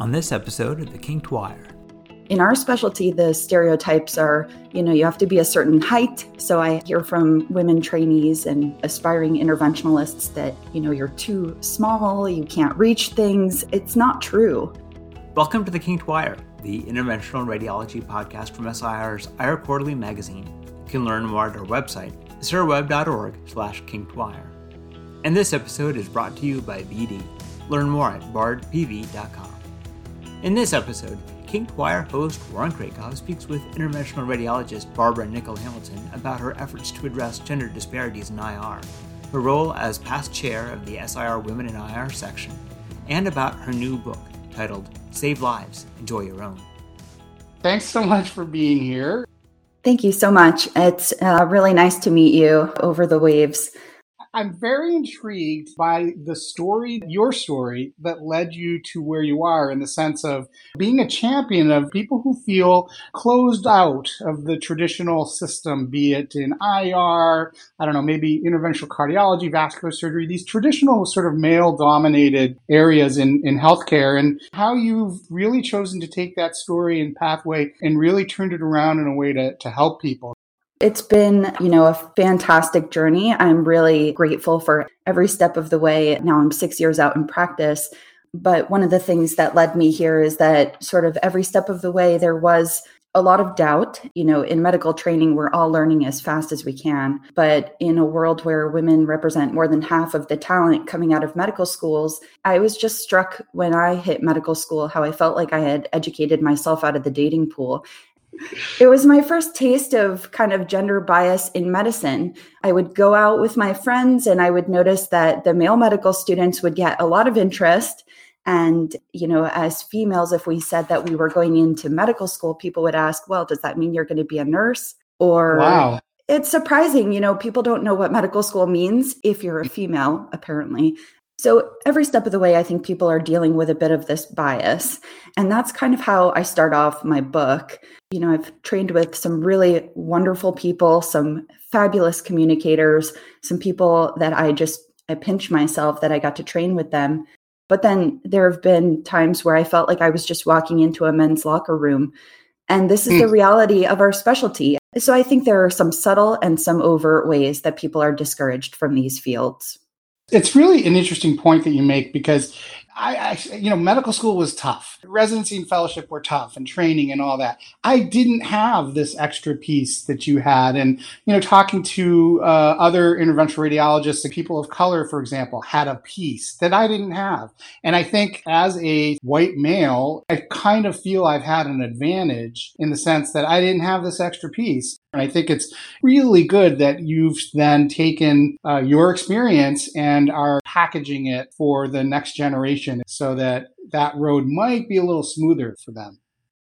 on this episode of The Kinked Wire. In our specialty, the stereotypes are, you know, you have to be a certain height. So I hear from women trainees and aspiring interventionalists that, you know, you're too small, you can't reach things. It's not true. Welcome to The Kinked Wire, the interventional radiology podcast from SIR's IR Quarterly magazine. You can learn more at our website, sirweb.org slash kinkedwire. And this episode is brought to you by BD. Learn more at bardpv.com. In this episode, Kinked Wire host Warren Krackov speaks with interventional radiologist Barbara Nickel Hamilton about her efforts to address gender disparities in IR, her role as past chair of the SIR Women in IR section, and about her new book titled Save Lives, Enjoy Your Own. Thanks so much for being here. Thank you so much. It's uh, really nice to meet you over the waves. I'm very intrigued by the story, your story, that led you to where you are in the sense of being a champion of people who feel closed out of the traditional system, be it in IR, I don't know, maybe interventional cardiology, vascular surgery, these traditional sort of male dominated areas in, in healthcare, and how you've really chosen to take that story and pathway and really turned it around in a way to, to help people. It's been, you know, a fantastic journey. I'm really grateful for every step of the way. Now I'm six years out in practice. But one of the things that led me here is that sort of every step of the way, there was a lot of doubt. You know, in medical training, we're all learning as fast as we can. But in a world where women represent more than half of the talent coming out of medical schools, I was just struck when I hit medical school how I felt like I had educated myself out of the dating pool it was my first taste of kind of gender bias in medicine. I would go out with my friends and I would notice that the male medical students would get a lot of interest. And, you know, as females, if we said that we were going into medical school, people would ask, well, does that mean you're going to be a nurse? Or, wow. It's surprising, you know, people don't know what medical school means if you're a female, apparently. So, every step of the way, I think people are dealing with a bit of this bias. And that's kind of how I start off my book. You know, I've trained with some really wonderful people, some fabulous communicators, some people that I just I pinch myself that I got to train with them. But then there have been times where I felt like I was just walking into a men's locker room. And this is mm. the hmm. reality of our specialty. So I think there are some subtle and some overt ways that people are discouraged from these fields. It's really an interesting point that you make because I, I, you know, medical school was tough. Residency and fellowship were tough, and training and all that. I didn't have this extra piece that you had, and you know, talking to uh, other interventional radiologists and people of color, for example, had a piece that I didn't have. And I think as a white male, I kind of feel I've had an advantage in the sense that I didn't have this extra piece. And I think it's really good that you've then taken uh, your experience and are packaging it for the next generation so that that road might be a little smoother for them.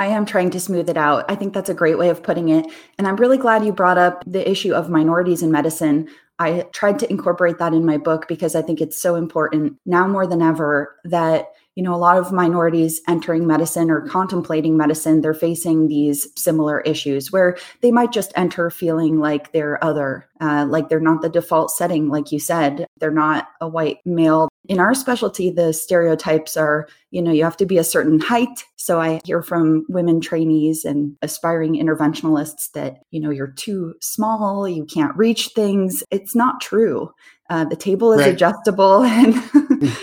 I am trying to smooth it out. I think that's a great way of putting it. And I'm really glad you brought up the issue of minorities in medicine. I tried to incorporate that in my book because I think it's so important now more than ever that you know, a lot of minorities entering medicine or contemplating medicine, they're facing these similar issues where they might just enter feeling like they're other, uh, like they're not the default setting, like you said, they're not a white male. In our specialty, the stereotypes are, you know, you have to be a certain height. So I hear from women trainees and aspiring interventionalists that, you know, you're too small, you can't reach things. It's not true. Uh, the table is right. adjustable and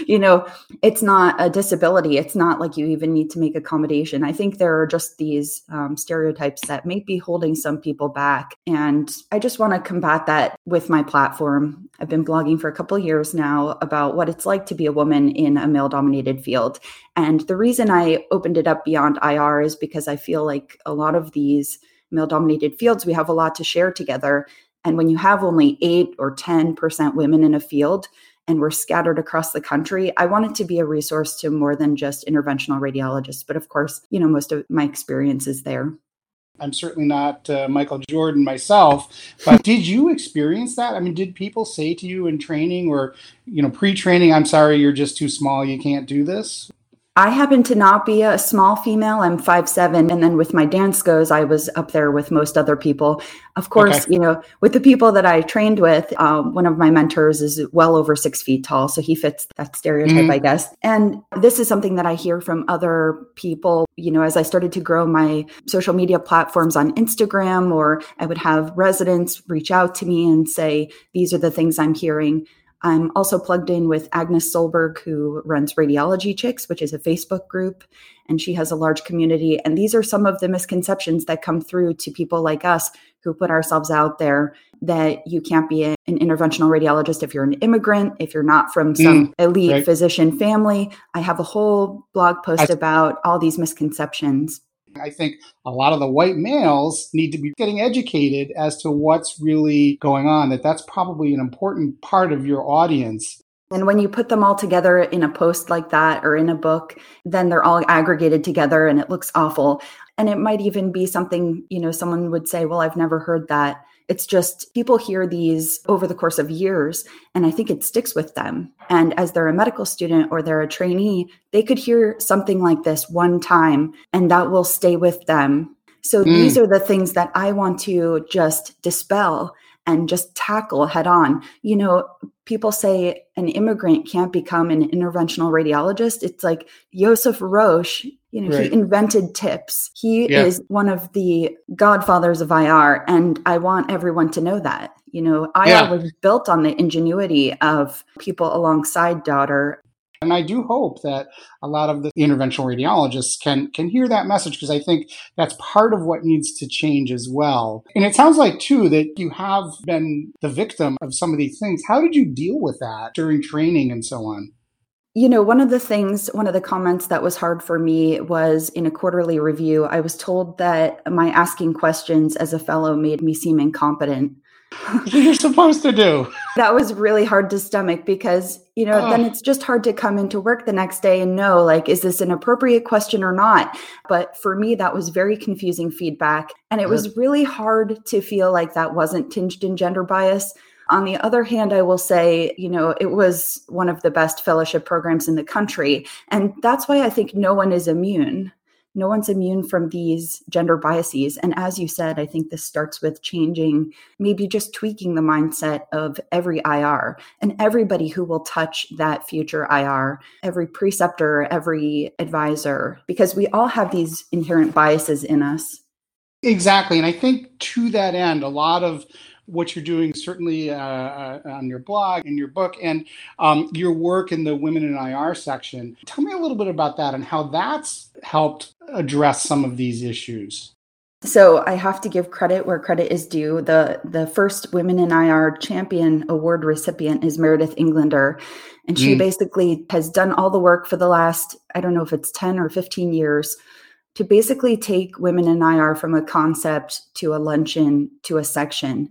you know it's not a disability. It's not like you even need to make accommodation. I think there are just these um, stereotypes that may be holding some people back and i just want to combat that with my platform. I've been blogging for a couple years now about what it's like to be a woman in a male dominated field and the reason i opened it up beyond ir is because i feel like a lot of these male dominated fields we have a lot to share together and when you have only 8 or 10% women in a field and we're scattered across the country, I want it to be a resource to more than just interventional radiologists. But of course, you know, most of my experience is there. I'm certainly not uh, Michael Jordan myself, but did you experience that? I mean, did people say to you in training or, you know, pre-training, "I'm sorry, you're just too small, you can't do this"? I happen to not be a small female. I'm five seven, and then with my Danskos, I was up there with most other people. Of course, okay. you know, with the people that I trained with, um, one of my mentors is well over six feet tall, so he fits that stereotype, mm-hmm. I guess. And this is something that I hear from other people. You know, as I started to grow my social media platforms on Instagram, or I would have residents reach out to me and say, "These are the things I'm hearing." I'm also plugged in with Agnes Solberg, who runs Radiology Chicks, which is a Facebook group, and she has a large community. And these are some of the misconceptions that come through to people like us who put ourselves out there that you can't be an interventional radiologist if you're an immigrant, if you're not from some mm, elite right. physician family. I have a whole blog post I- about all these misconceptions. I think a lot of the white males need to be getting educated as to what's really going on, that that's probably an important part of your audience. And when you put them all together in a post like that or in a book, then they're all aggregated together and it looks awful. And it might even be something, you know, someone would say, Well, I've never heard that. It's just people hear these over the course of years, and I think it sticks with them. And as they're a medical student or they're a trainee, they could hear something like this one time, and that will stay with them. So mm. these are the things that I want to just dispel and just tackle head on. You know, people say an immigrant can't become an interventional radiologist. It's like Joseph Rösch, you know, right. he invented TIPS. He yeah. is one of the godfathers of IR. And I want everyone to know that. You know, IR yeah. was built on the ingenuity of people alongside Dotter and I do hope that a lot of the interventional radiologists can can hear that message because I think that's part of what needs to change as well. And it sounds like too that you have been the victim of some of these things. How did you deal with that during training and so on? You know, one of the things, one of the comments that was hard for me was in a quarterly review, I was told that my asking questions as a fellow made me seem incompetent. you're supposed to do. That was really hard to stomach because, you know, oh. then it's just hard to come into work the next day and know, like, is this an appropriate question or not? But for me, that was very confusing feedback. And it was really hard to feel like that wasn't tinged in gender bias. On the other hand, I will say, you know, it was one of the best fellowship programs in the country. And that's why I think no one is immune no one's immune from these gender biases. And as you said, I think this starts with changing, maybe just tweaking the mindset of every IR and everybody who will touch that future IR, every preceptor, every advisor, because we all have these inherent biases in us. Exactly. And I think to that end, a lot of what you're doing, certainly uh, uh, on your blog, in your book, and um, your work in the Women in IR section. Tell me a little bit about that and how that's helped address some of these issues. So I have to give credit where credit is due. The the first Women in IR Champion Award recipient is Meredith Englander. And she mm. basically has done all the work for the last, I don't know if it's 10 or 15 years, to basically take women in IR from a concept to a luncheon to a section.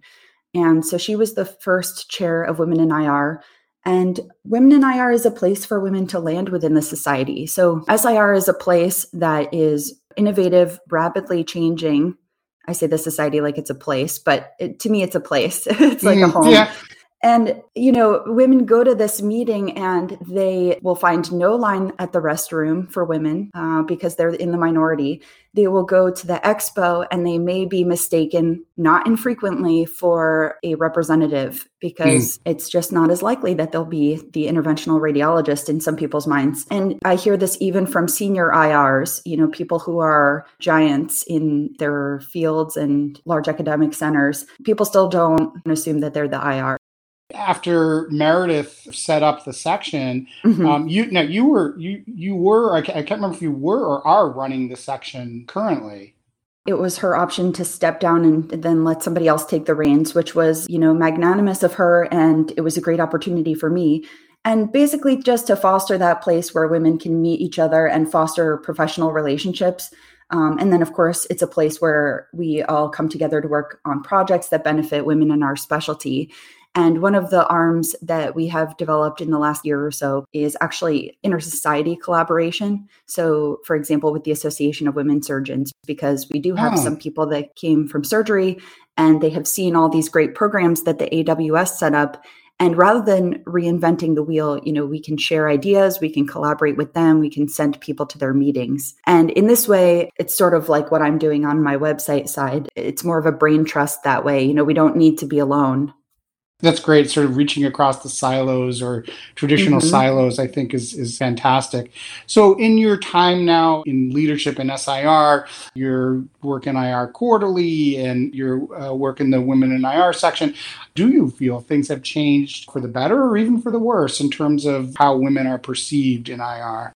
And so she was the first chair of Women in IR. And Women in IR is a place for women to land within the society. So SIR is a place that is innovative, rapidly changing. I say the society like it's a place, but it, to me, it's a place. it's like mm, a mm-hmm. home. Yeah. And, you know, women go to this meeting and they will find no line at the restroom for women uh, because they're in the minority. They will go to the expo and they may be mistaken, not infrequently, for a representative because mm. it's just not as likely that they'll be the interventional radiologist in some people's minds. And I hear this even from senior IRs, you know, people who are giants in their fields and large academic centers. People still don't assume that they're the IR after Meredith set up the section, mm-hmm. um, you now you were you you were I can't, I can't remember if you were or are running the section currently. It was her option to step down and then let somebody else take the reins, which was you know magnanimous of her, and it was a great opportunity for me. And basically, just to foster that place where women can meet each other and foster professional relationships. Um, and then, of course, it's a place where we all come together to work on projects that benefit women in our specialty. And one of the arms that we have developed in the last year or so is actually inter-society collaboration. So, for example, with the Association of Women Surgeons, because we do have oh. some people that came from surgery and they have seen all these great programs that the AWS set up And rather than reinventing the wheel, you know, we can share ideas, we can collaborate with them, we can send people to their meetings. And in this way, it's sort of like what I'm doing on my website side. It's more of a brain trust that way. You know, we don't need to be alone that's great. Sort of reaching across the silos or traditional mm-hmm. silos i think is is fantastic. So in your time now in leadership in sir you're working ir quarterly and you're uh, working the women in ir section do you feel things have changed for the better or even for the worse in terms of how women are perceived in ir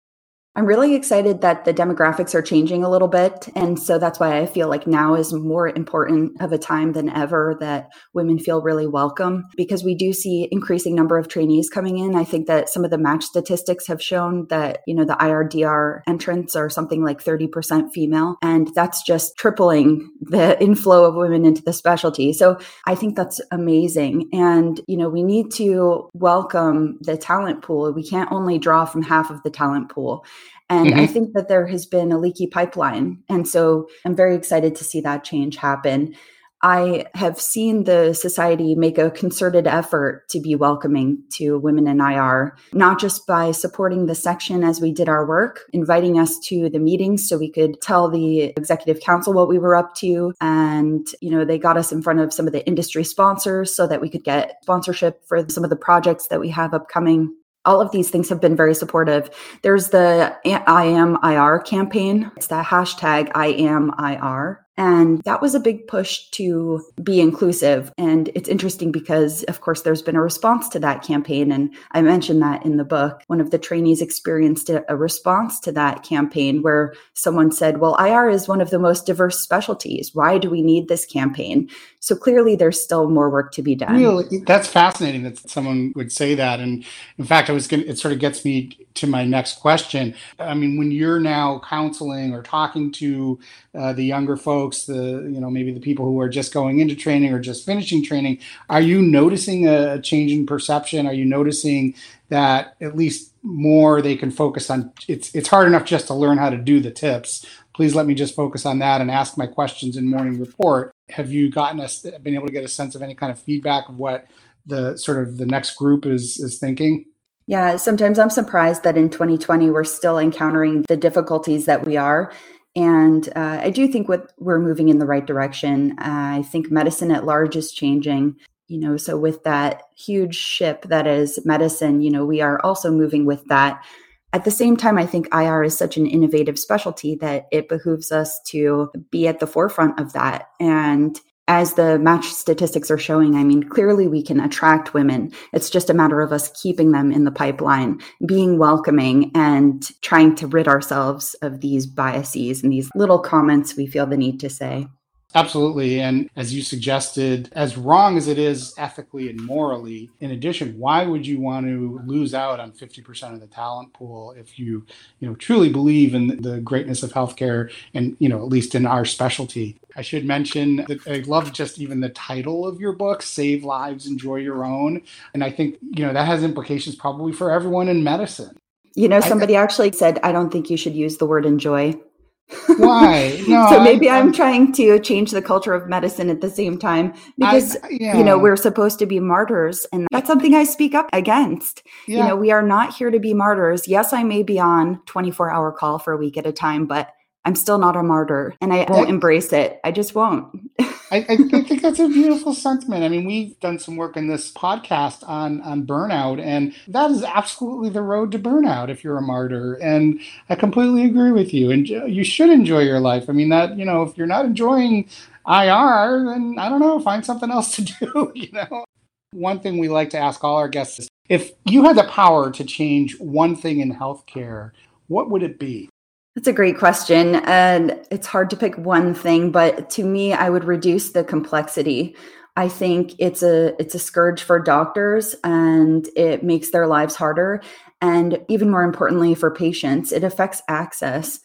I'm really excited that the demographics are changing a little bit. And so that's why I feel like now is more important of a time than ever that women feel really welcome because we do see increasing number of trainees coming in. I think that some of the match statistics have shown that, you know, the IRDR entrants are something like 30% female. And that's just tripling the inflow of women into the specialty. So I think that's amazing. And, you know, we need to welcome the talent pool. We can't only draw from half of the talent pool. And mm-hmm. I think that there has been a leaky pipeline. And so I'm very excited to see that change happen. I have seen the society make a concerted effort to be welcoming to women in IR, not just by supporting the section as we did our work, inviting us to the meetings so we could tell the executive council what we were up to. And, you know, they got us in front of some of the industry sponsors so that we could get sponsorship for some of the projects that we have upcoming all of these things have been very supportive. There's the I am IR campaign. It's the hashtag I am IR. And that was a big push to be inclusive. And it's interesting because, of course, there's been a response to that campaign. And I mentioned that in the book. One of the trainees experienced a response to that campaign where someone said, Well, IR is one of the most diverse specialties. Why do we need this campaign? So clearly, there's still more work to be done. Really? That's fascinating that someone would say that. And in fact, I was going it sort of gets me to my next question. I mean, when you're now counseling or talking to uh, the younger folks, the you know maybe the people who are just going into training or just finishing training, are you noticing a change in perception? Are you noticing that at least more they can focus on? It's it's hard enough just to learn how to do the TIPS. Please let me just focus on that and ask my questions in morning report. Have you gotten us been able to get a sense of any kind of feedback of what the sort of the next group is is thinking? Yeah, sometimes I'm surprised that in 2020 we're still encountering the difficulties that we are. And uh, I do think what we're moving in the right direction. Uh, I think medicine at large is changing. You know, so with that huge ship that is medicine, you know, we are also moving with that. At the same time, I think IR is such an innovative specialty that it behooves us to be at the forefront of that. And as the match statistics are showing, I mean, clearly we can attract women. It's just a matter of us keeping them in the pipeline, being welcoming, and trying to rid ourselves of these biases and these little comments we feel the need to say. Absolutely. And as you suggested, as wrong as it is ethically and morally, in addition, why would you want to lose out on 50% of the talent pool if you, you know, truly believe in the greatness of healthcare and, you know, at least in our specialty? I should mention that I love just even the title of your book, Save Lives, Enjoy Your Own. And I think, you know, that has implications probably for everyone in medicine. You know, somebody actually said, I don't think you should use the word enjoy. Why? No, so maybe I, am trying to change the culture of medicine at the same time because I, yeah. you know we're supposed to be martyrs, and that's something I speak up against. Yeah. You know, we are not here to be martyrs. Yes, I may be on 24 hour call for a week at a time, but I'm still not a martyr, and I won't embrace it. I just won't. I, I, think that's a beautiful sentiment. I mean, we've done some work in this podcast on on burnout, and that is absolutely the road to burnout if you're a martyr. And I completely agree with you. And uh, you should enjoy your life. I mean, that you know, if you're not enjoying IR, then I don't know, find something else to do. You know, one thing we like to ask all our guests is, if you had the power to change one thing in healthcare, what would it be? That's a great question. And it's hard to pick one thing, but to me, I would reduce the complexity. I think it's a it's a scourge for doctors and it makes their lives harder. And even more importantly for patients, it affects access.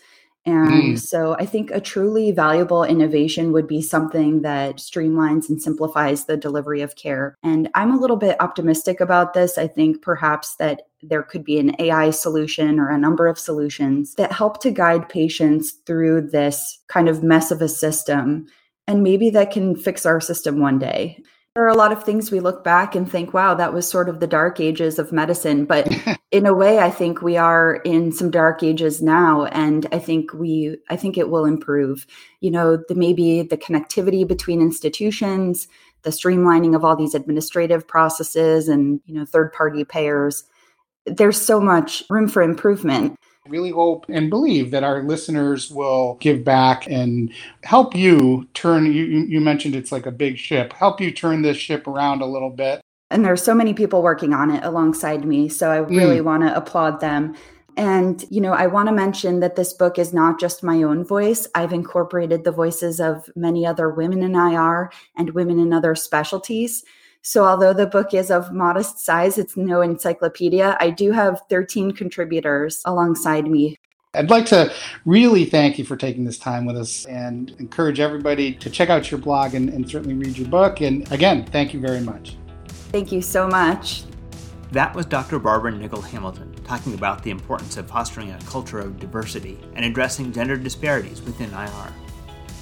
And mm. so I think a truly valuable innovation would be something that streamlines and simplifies the delivery of care. And I'm a little bit optimistic about this. I think perhaps that there could be an AI solution or a number of solutions that help to guide patients through this kind of mess of a system. And maybe that can fix our system one day. There are a lot of things we look back and think, wow, that was sort of the dark ages of medicine. But in a way, I think we are in some dark ages now. And I think we, I think it will improve. You know, the, maybe the connectivity between institutions, the streamlining of all these administrative processes and, you know, third party payers. There's so much room for improvement really hope and believe that our listeners will give back and help you turn you you mentioned it's like a big ship help you turn this ship around a little bit. And there's so many people working on it alongside me so i really mm. want to applaud them. And you know i want to mention that this book is not just my own voice. I've incorporated the voices of many other women in ir and women in other specialties so, although the book is of modest size, it's no encyclopedia. I do have 13 contributors alongside me. I'd like to really thank you for taking this time with us and encourage everybody to check out your blog and, and certainly read your book. And again, thank you very much. Thank you so much. That was Dr. Barbara Nickel Hamilton talking about the importance of fostering a culture of diversity and addressing gender disparities within IR.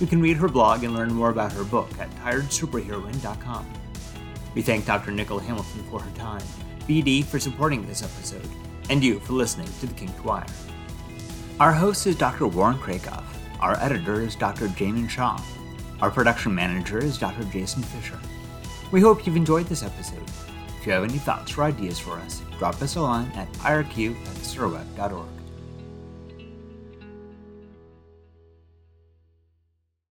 You can read her blog and learn more about her book at tiredsuperheroine.com. We thank Dr. Nickel Hamilton for her time, BD for supporting this episode, and you for listening to The Kinked Wire. Our host is Dr. Warren Krackov. Our editor is Dr. Jamin Shaw. Our production manager is Dr. Jason Fisher. We hope you've enjoyed this episode. If you have any thoughts or ideas for us, drop us a line at irq at